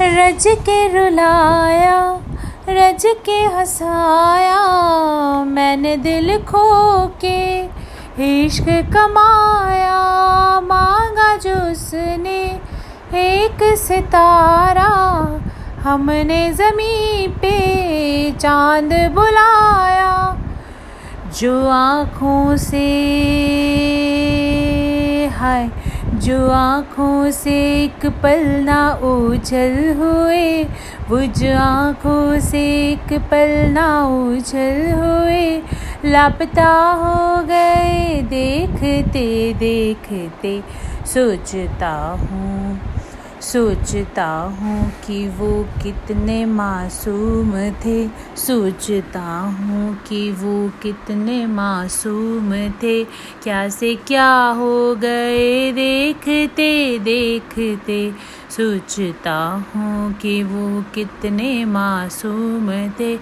रज के रुलाया, रज के हंसाया, मैंने दिल खो के इश्क कमाया, मांगा जो उसने एक सितारा, हमने ज़मीं पे चाँद बुलाया, जो आँखों से हाय जो आँखों से एक पल ना उछल हुए, वो जो आँखों से एक पल ना उछल हुए, लापता हो गए, देखते देखते सोचता हूँ। सोचता हूँ कि वो कितने मासूम थे। सोचता हूँ कि वो कितने मासूम थे। क्या से क्या हो गए देखते देखते। सोचता हूँ कि वो कितने मासूम थे।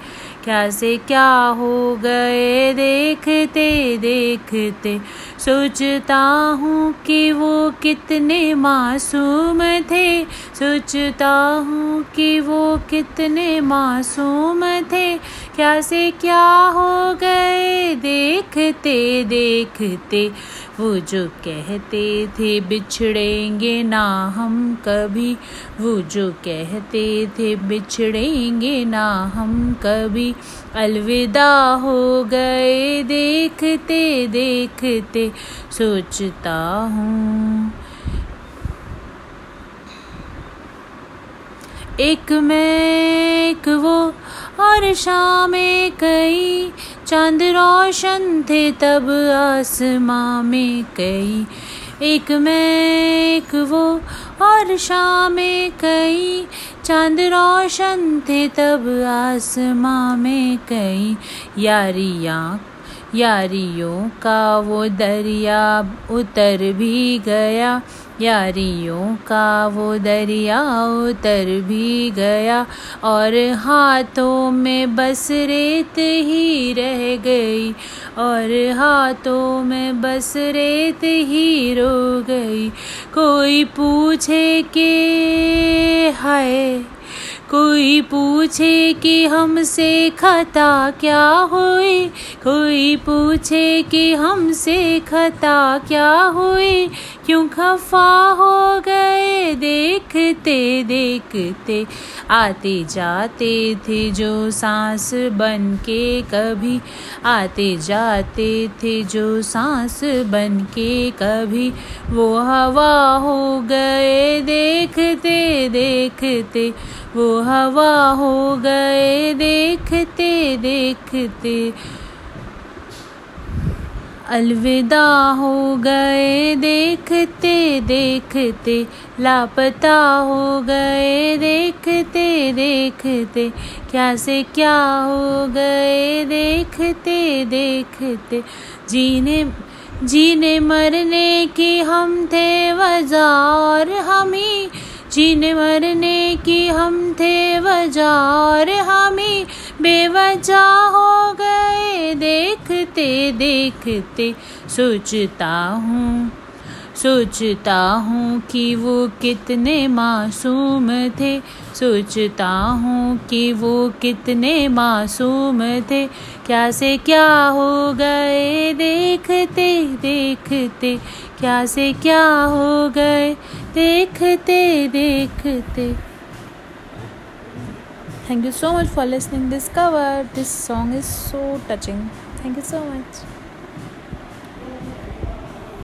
क्या से क्या हो गए, देखते देखते। सोचता हूँ कि वो कितने मासूम थे। सोचता हूँ कि वो कितने मासूम थे। क्या से क्या हो गए, देखते देखते। वो जो कहते थे, बिछड़ेंगे ना हम कभी। वो जो कहते थे, बिछड़ेंगे ना हम कभी। अलविदा हो गए, देखते देखते, सोचता हूँ। एक मैं, एक वो, और शाम कई चाँद रोशन थे तब आसमां में कई। एक मैं एक वो और शाम कई। चाँद रोशन थे तब आसमां में कई। यारियाँ, यारियों का वो दरिया उतर भी गया। यारियों का वो दरिया उतर भी गया और हाथों में बस रेत ही रह गई और हाथों में बस रेत ही रो गई। कोई पूछे के हाय, कोई पूछे कि हमसे खता क्या हुई? कोई पूछे कि हमसे खता क्या हुई? क्यों खफा हो गए? देखते देखते आते जाते थे जो सांस बन के कभी। आते जाते थे जो सांस बन के कभी। वो हवा हो गए, देखते देखते। वो हवा हो गए, देखते देखते। अलविदा हो गए देखते देखते, लापता हो गए देखते देखते, क्या से क्या हो गए देखते देखते, जीने जीने मरने की हम थे वजह और हम ही जीने मरने की हम थे वजह और हम ही बेवजह हो गए देखते देखते सोचता हूँ सोचता हूँ कि वो कितने मासूम थे सोचता हूँ कि वो कितने मासूम थे क्या से क्या हो गए देखते देखते क्या से क्या हो गए देखते देखते Thank you so much for listening this cover. This song is so touching. Thank you so much.